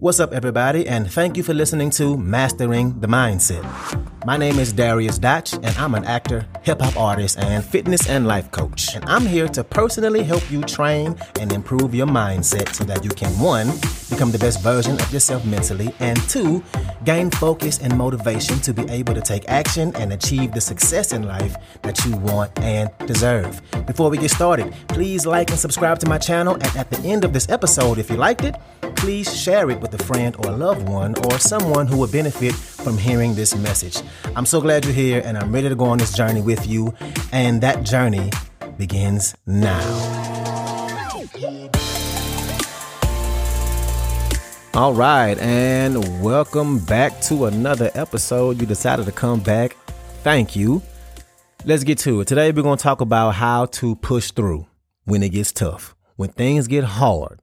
What's up, everybody, and thank you for listening to Mastering the Mindset. My name is Darius Dotch, and I'm an actor, hip hop artist, and fitness and life coach. And I'm here to personally help you train and improve your mindset so that you can, one, become the best version of yourself mentally, and two, gain focus and motivation to be able to take action and achieve the success in life that you want and deserve. Before we get started, please like and subscribe to my channel. And at the end of this episode, if you liked it, please share it with a friend or a loved one or someone who would benefit from hearing this message. I'm so glad you're here and I'm ready to go on this journey with you. And that journey begins now. All right, and welcome back to another episode. You decided to come back. Thank you. Let's get to it. Today, we're going to talk about how to push through when it gets tough, when things get hard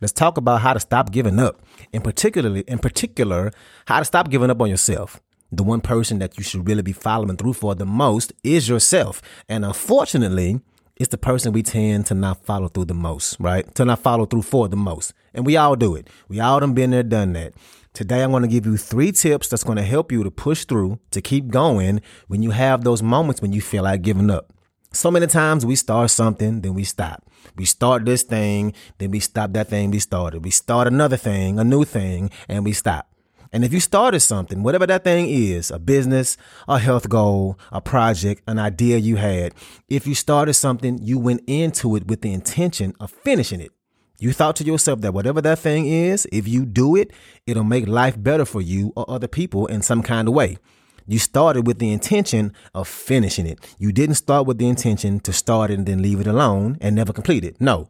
Let's talk about how to stop giving up. and particularly, in particular, how to stop giving up on yourself. The one person that you should really be following through for the most is yourself. And unfortunately, it's the person we tend to not follow through the most, right? To not follow through for the most. And we all do it. We all done been there, done that. Today, I'm going to give you three tips that's going to help you to push through, to keep going when you have those moments when you feel like giving up. So many times we start something, then we stop. We start this thing, then we stop that thing we started. We start another thing, a new thing, and we stop. And if you started something, whatever that thing is, a business, a health goal, a project, an idea you had, if you started something, you went into it with the intention of finishing it. You thought to yourself that whatever that thing is, if you do it, it'll make life better for you or other people in some kind of way. You started with the intention of finishing it. You didn't start with the intention to start it and then leave it alone and never complete it. No.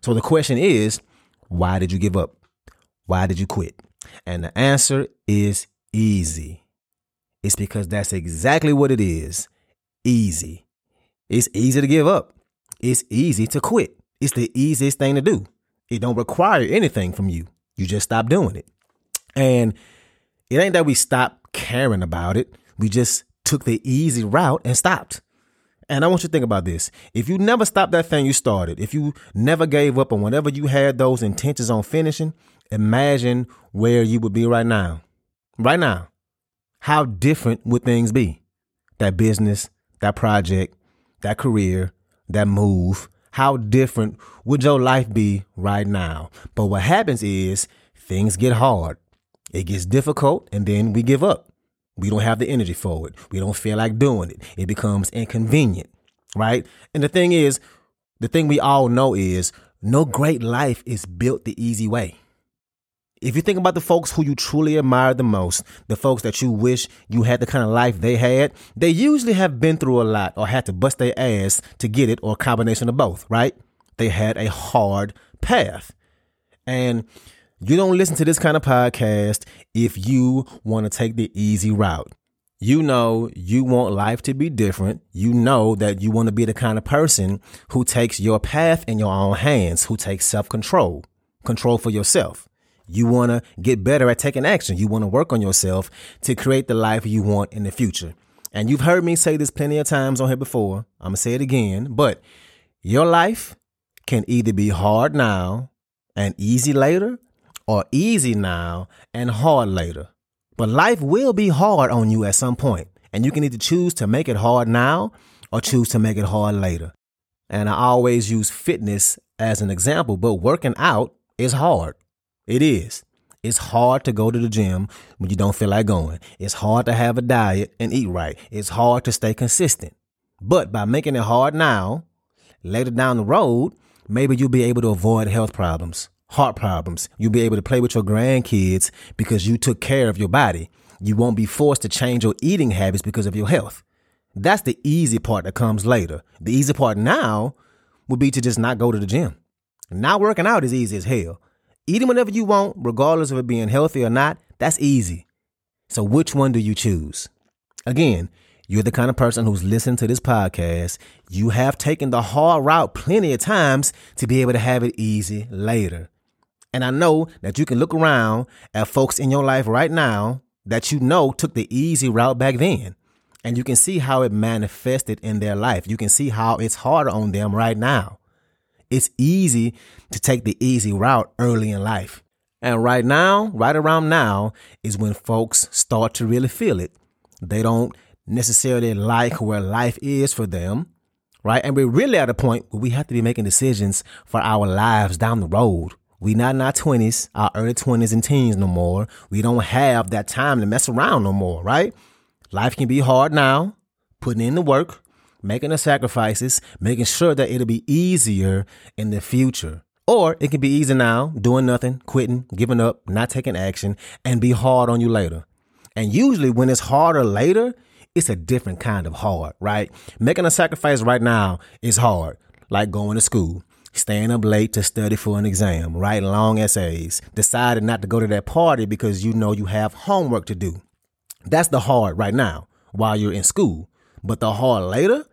So the question is, why did you give up? Why did you quit? And the answer is easy. It's because that's exactly what it is. Easy. It's easy to give up. It's easy to quit. It's the easiest thing to do. It don't require anything from you. You just stop doing it. And it ain't that we stopped caring about it. We just took the easy route and stopped. And I want you to think about this. If you never stopped that thing you started, if you never gave up on whatever you had those intentions on finishing, imagine where you would be right now. Right now. How different would things be? That business, that project, that career, that move. How different would your life be right now? But what happens is things get hard. It gets difficult and then we give up. We don't have the energy for it. We don't feel like doing it. It becomes inconvenient, right? And the thing is, the thing we all know is no great life is built the easy way. If you think about the folks who you truly admire the most, the folks that you wish you had the kind of life they had, they usually have been through a lot or had to bust their ass to get it or a combination of both, right? They had a hard path. And you don't listen to this kind of podcast if you want to take the easy route. You know you want life to be different. You know that you want to be the kind of person who takes your path in your own hands, who takes self control, control for yourself. You want to get better at taking action. You want to work on yourself to create the life you want in the future. And you've heard me say this plenty of times on here before. I'm going to say it again, but your life can either be hard now and easy later, or easy now and hard later. But life will be hard on you at some point, and you can either choose to make it hard now or choose to make it hard later. And I always use fitness as an example, but working out is hard. It is. It's hard to go to the gym when you don't feel like going. It's hard to have a diet and eat right. It's hard to stay consistent. But by making it hard now, later down the road, maybe you'll be able to avoid health problems heart problems. You'll be able to play with your grandkids because you took care of your body. You won't be forced to change your eating habits because of your health. That's the easy part that comes later. The easy part now would be to just not go to the gym. Not working out is easy as hell. Eating whenever you want, regardless of it being healthy or not, that's easy. So which one do you choose? Again, you're the kind of person who's listened to this podcast. You have taken the hard route plenty of times to be able to have it easy later. And I know that you can look around at folks in your life right now that you know took the easy route back then. And you can see how it manifested in their life. You can see how it's harder on them right now. It's easy to take the easy route early in life. And right now, right around now, is when folks start to really feel it. They don't necessarily like where life is for them, right? And we're really at a point where we have to be making decisions for our lives down the road. We not in our twenties, our early twenties and teens no more. We don't have that time to mess around no more, right? Life can be hard now, putting in the work, making the sacrifices, making sure that it'll be easier in the future. Or it can be easy now, doing nothing, quitting, giving up, not taking action, and be hard on you later. And usually when it's harder later, it's a different kind of hard, right? Making a sacrifice right now is hard, like going to school, staying up late to study for an exam, writing long essays, deciding not to go to that party because you know you have homework to do. That's the hard right now while you're in school. But the hard later,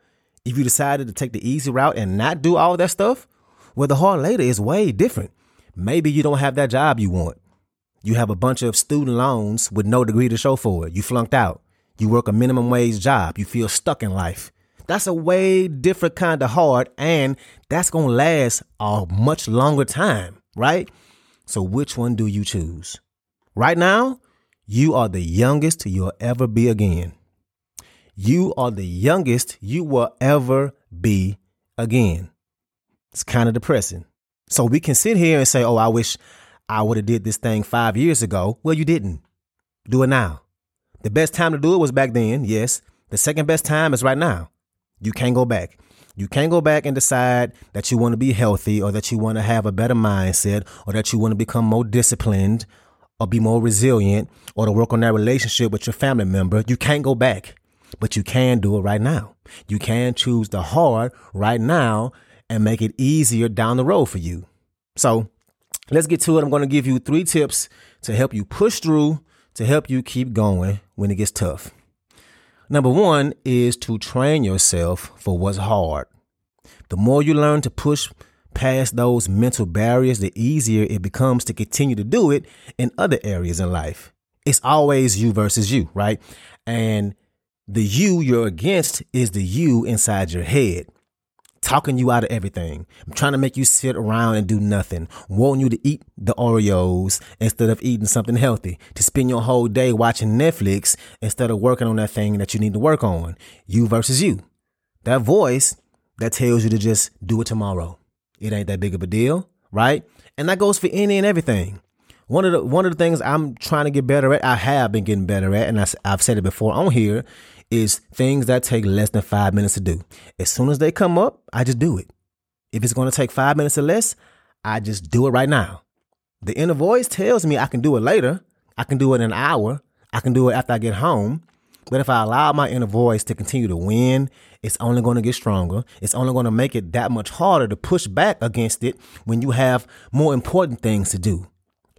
if you decided to take the easy route and not do all that stuff, well, the hard later is way different. Maybe you don't have that job you want. You have a bunch of student loans with no degree to show for it. You flunked out. You work a minimum wage job. You feel stuck in life. That's a way different kind of hard, and that's going to last a much longer time, right? So, which one do you choose? Right now, you are the youngest you'll ever be again. You are the youngest you will ever be again. It's kind of depressing. So we can sit here and say, "Oh, I wish I would have did this thing 5 years ago." Well, you didn't. Do it now. The best time to do it was back then, yes. The second best time is right now. You can't go back. You can't go back and decide that you want to be healthy or that you want to have a better mindset or that you want to become more disciplined or be more resilient or to work on that relationship with your family member. You can't go back, but you can do it right now. You can choose the hard right now and make it easier down the road for you. So let's get to it. I'm going to give you three tips to help you push through to help you keep going when it gets tough. Number one is to train yourself for what's hard. The more you learn to push past those mental barriers, the easier it becomes to continue to do it in other areas in life. It's always you versus you, right? And the you you're against is the you inside your head talking you out of everything. I'm trying to make you sit around and do nothing, wanting you to eat the Oreos instead of eating something healthy, to spend your whole day watching Netflix instead of working on that thing that you need to work on. You versus you. That voice that tells you to just do it tomorrow. It ain't that big of a deal, right? And that goes for any and everything. One of the one of the things I'm trying to get better at, I have been getting better at, and I, I've said it before on here, is things that take less than five minutes to do. As soon as they come up, I just do it. If it's going to take five minutes or less, I just do it right now. The inner voice tells me I can do it later. I can do it in an hour. I can do it after I get home. But if I allow my inner voice to continue to win, it's only going to get stronger. It's only going to make it that much harder to push back against it when you have more important things to do.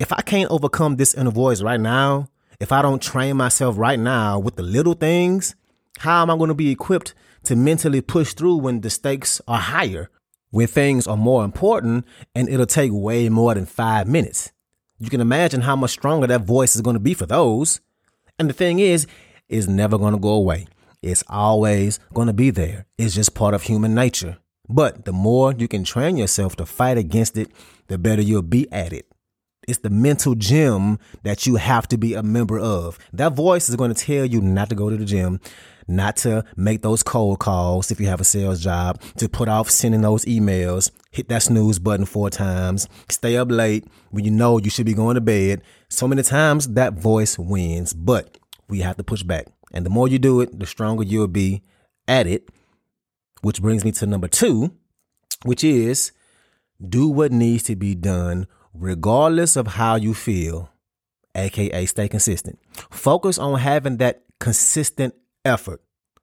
If I can't overcome this inner voice right now, if I don't train myself right now with the little things, how am I going to be equipped to mentally push through when the stakes are higher, when things are more important and it'll take way more than five minutes? You can imagine how much stronger that voice is going to be for those. And the thing is, it's never going to go away. It's always going to be there. It's just part of human nature. But the more you can train yourself to fight against it, the better you'll be at it. It's the mental gym that you have to be a member of. That voice is going to tell you not to go to the gym, not to make those cold calls if you have a sales job, to put off sending those emails, hit that snooze button four times, stay up late when you know you should be going to bed. So many times that voice wins, but we have to push back. And the more you do it, the stronger you'll be at it. Which brings me to number two, which is do what needs to be done regardless of how you feel, aka stay consistent. Focus on having that consistent effort.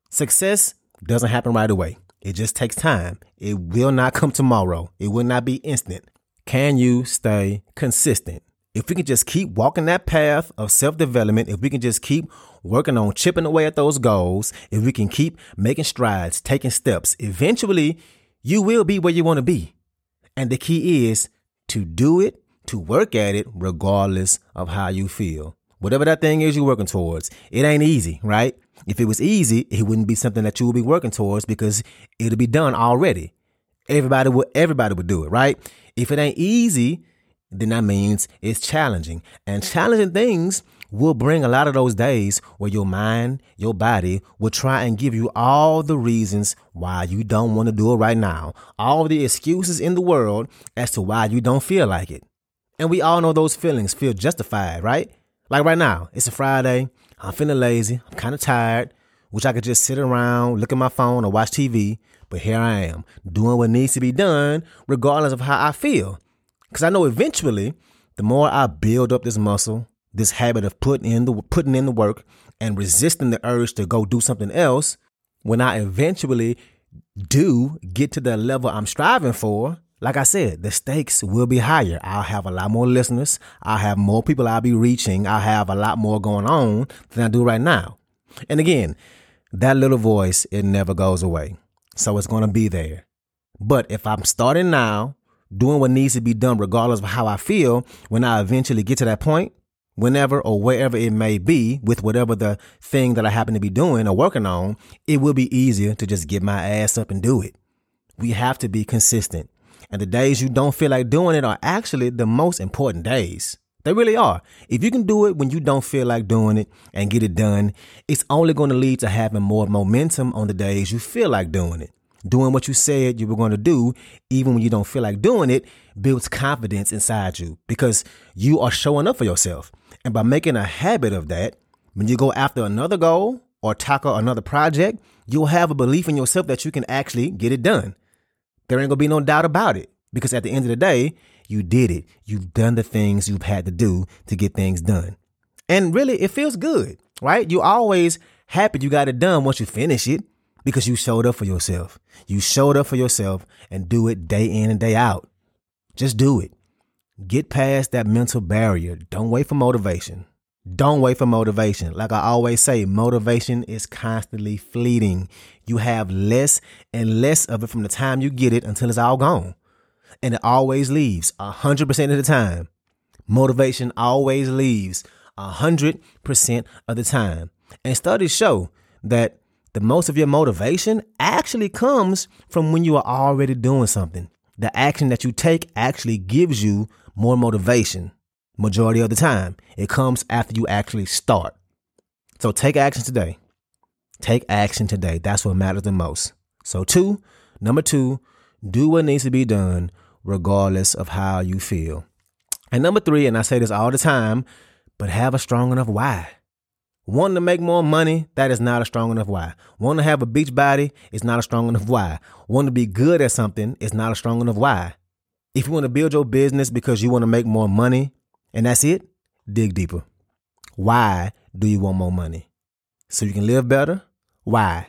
Success doesn't happen right away. It just takes time. It will not come tomorrow. It will not be instant. Can you stay consistent? If we can just keep walking that path of self development, if we can just keep working on chipping away at those goals, if we can keep making strides, taking steps, eventually you will be where you want to be. And the key is to do it, to work at it, regardless of how you feel. Whatever that thing is you're working towards, it ain't easy, right? If it was easy, it wouldn't be something that you would be working towards because it'll be done already. Everybody would everybody would do it, right? If it ain't easy, then that means it's challenging. And challenging things will bring a lot of those days where your mind, your body will try and give you all the reasons why you don't want to do it right now. All the excuses in the world as to why you don't feel like it. And we all know those feelings feel justified, right? Like right now, it's a Friday. I'm feeling lazy. I'm kind of tired. Wish I could just sit around, look at my phone, or watch TV. But here I am, doing what needs to be done, regardless of how I feel. Because I know eventually, the more I build up this muscle, this habit of putting in the putting in the work and resisting the urge to go do something else, when I eventually do get to the level I'm striving for, like I said, the stakes will be higher. I'll have a lot more listeners. I'll have more people I'll be reaching. I'll have a lot more going on than I do right now. And again, that little voice, it never goes away. So it's going to be there. But if I'm starting now, doing what needs to be done, regardless of how I feel, when I eventually get to that point, whenever or wherever it may be, with whatever the thing that I happen to be doing or working on, it will be easier to just get my ass up and do it. We have to be consistent. And the days you don't feel like doing it are actually the most important days. They really are. If you can do it when you don't feel like doing it and get it done, it's only going to lead to having more momentum on the days you feel like doing it. Doing what you said you were going to do, even when you don't feel like doing it, builds confidence inside you because you are showing up for yourself. And by making a habit of that, when you go after another goal or tackle another project, you'll have a belief in yourself that you can actually get it done. There ain't gonna be no doubt about it because at the end of the day, you did it. You've done the things you've had to do to get things done. And really, it feels good, right? You're always happy you got it done once you finish it because you showed up for yourself. You showed up for yourself and do it day in and day out. Just do it. Get past that mental barrier. Don't wait for motivation. Don't wait for motivation. Like I always say, motivation is constantly fleeting. You have less and less of it from the time you get it until it's all gone. And it always leaves 100% of the time. Motivation always leaves 100% of the time. And studies show that the most of your motivation actually comes from when you are already doing something. The action that you take actually gives you more motivation majority of the time. It comes after you actually start. So take action today. Take action today. That's what matters the most. So, two, number two, do what needs to be done regardless of how you feel. And number three, and I say this all the time, but have a strong enough why. Wanting to make more money, that is not a strong enough why. Wanting to have a beach body is not a strong enough why. Wanting to be good at something is not a strong enough why. If you want to build your business because you want to make more money and that's it, dig deeper. Why do you want more money? So you can live better? Why?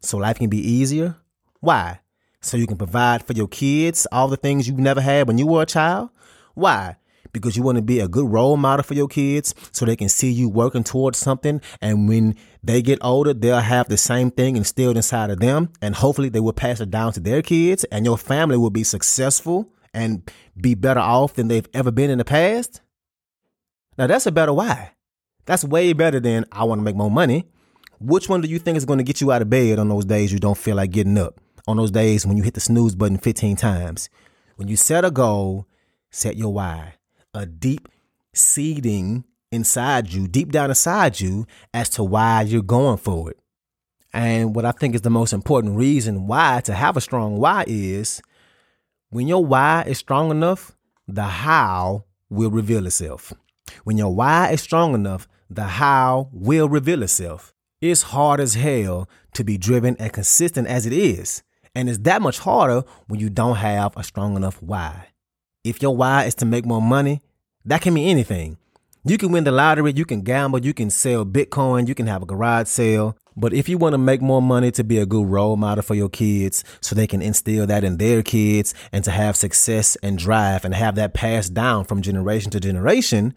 So life can be easier? Why? So you can provide for your kids all the things you never had when you were a child? Why? Because you want to be a good role model for your kids so they can see you working towards something. And when they get older, they'll have the same thing instilled inside of them. And hopefully they will pass it down to their kids and your family will be successful and be better off than they've ever been in the past? Now that's a better why. That's way better than I want to make more money. Which one do you think is going to get you out of bed on those days you don't feel like getting up? On those days when you hit the snooze button 15 times? When you set a goal, set your why. A deep seeding inside you, deep down inside you, as to why you're going for it. And what I think is the most important reason why to have a strong why is when your why is strong enough, the how will reveal itself. When your why is strong enough, the how will reveal itself. It's hard as hell to be driven and consistent as it is. And it's that much harder when you don't have a strong enough why. If your why is to make more money, that can mean anything. You can win the lottery, you can gamble, you can sell Bitcoin, you can have a garage sale, but if you want to make more money to be a good role model for your kids so they can instill that in their kids and to have success and drive and have that passed down from generation to generation,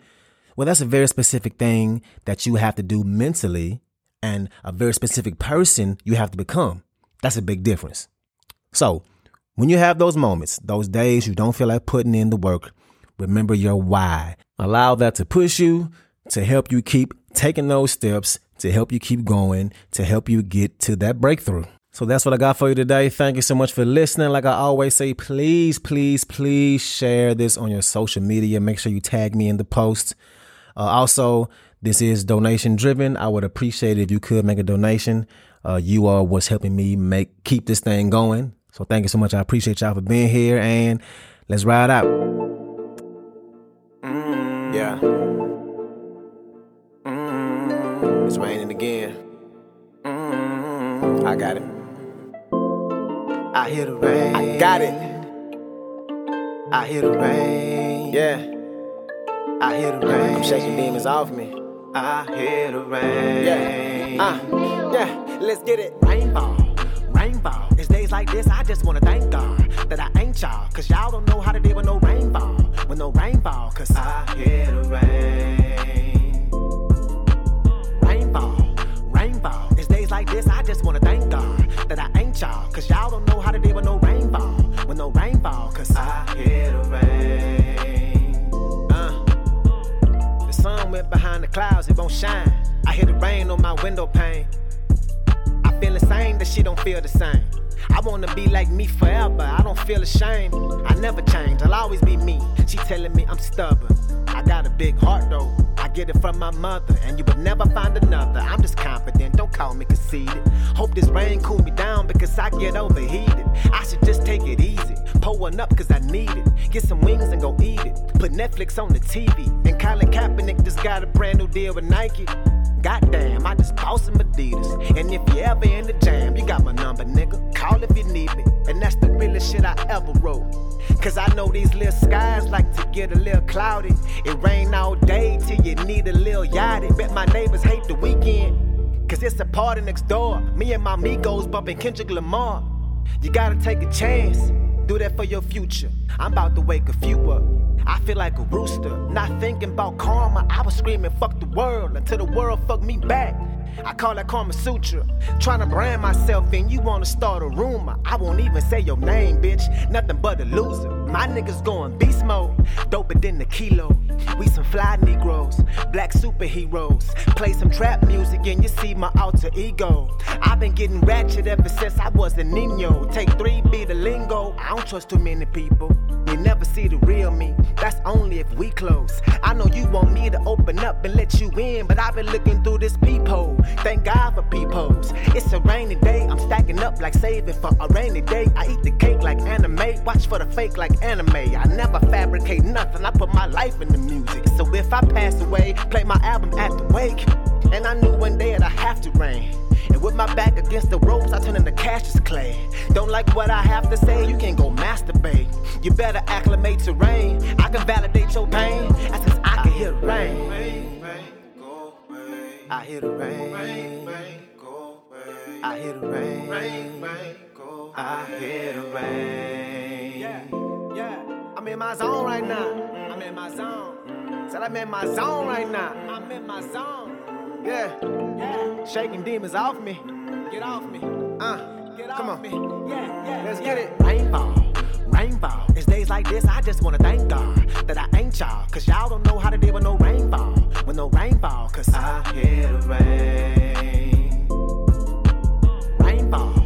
well, that's a very specific thing that you have to do mentally and a very specific person you have to become. That's a big difference. So, when you have those moments, those days you don't feel like putting in the work, remember your why. Allow that to push you, to help you keep taking those steps to help you keep going, to help you get to that breakthrough. So that's what I got for you today. Thank you so much for listening. Like I always say, please, please, please share this on your social media. Make sure you tag me in the post. Uh, also, this is donation driven. I would appreciate it if you could make a donation. Uh, you are what's helping me make keep this thing going. So thank you so much. I appreciate y'all for being here and let's ride out. Mm, yeah. I got it. I hear the rain. I got it. I hear the rain. Yeah. I hear the rain. I'm shaking demons off me. I hear the rain. Yeah. Uh, yeah. Let's get it. Rainbow. On my window pane. I feel the same, that she don't feel the same. I wanna be like me forever. I don't feel ashamed. I never change. I'll always be me. She telling me I'm stubborn. I got a big heart though. I get it from my mother, and you would never find another. I'm just confident. Don't call me conceited. Hope this rain cool me down because I get overheated. I should just take it easy. Pull one up cause I need it. Get some wings and go eat it. Put Netflix on the TV. And Colin Kaepernick just got a brand new deal with Nike. Goddamn, I just bought some Adidas. And if you ever in the jam, you got my number, nigga. Call if you need me. And that's the realest shit I ever wrote. Cause I know these little skies like to get a little cloudy. It rain all day till you need a little yachty. Bet my neighbors hate the weekend. Cause it's a party next door. Me and my amigos bumping Kendrick Lamar. You gotta take a chance. Do that for your future. I'm about to wake a few up. I feel like a rooster, not thinking about karma. I was screaming, fuck the world, until the world fucked me back. I call that Karma Sutra. Trying to brand myself, and you wanna start a rumor. I won't even say your name, bitch. Nothing but a loser. My niggas going beast mode, doper than the kilo. We some fly Negroes, black superheroes. Play some trap music, and you see my alter ego. I've been getting ratchet ever since I was a Nino. Take three, be the lingo. I don't trust too many people. You never see the real me. That's only if we close. I know you want me to open up and let you in, but I've been looking through this peephole. Thank God for peepholes. It's a rainy day. I'm stacking up like saving for a rainy day. I eat the cake like Anna Mae. Watch for the fake like anime. I never fabricate nothing. I put my life in the music. So if I pass away, play my album at the wake. And I knew one day that I have to rain. And with my back against the ropes, I turn into Cassius Clay. Don't like what I have to say, you can't go masturbate. You better acclimate to rain. I can validate your pain. That's cause I can hear the rain. I hear the rain. Rain go I hear the rain. Rain go I hear the rain. Yeah, yeah. I'm in my zone right now in my zone. Said I'm in my zone right now. I'm in my zone. Yeah. yeah. Shaking demons off me. Get off me. Uh. Get come on. Me. Yeah, yeah, Let's yeah. get it. Rainbow. Rainbow. It's days like this, I just wanna thank God that I ain't y'all. Cause y'all don't know how to deal with no rainbow. With no rainbow, cause I hear the rain. Rainbow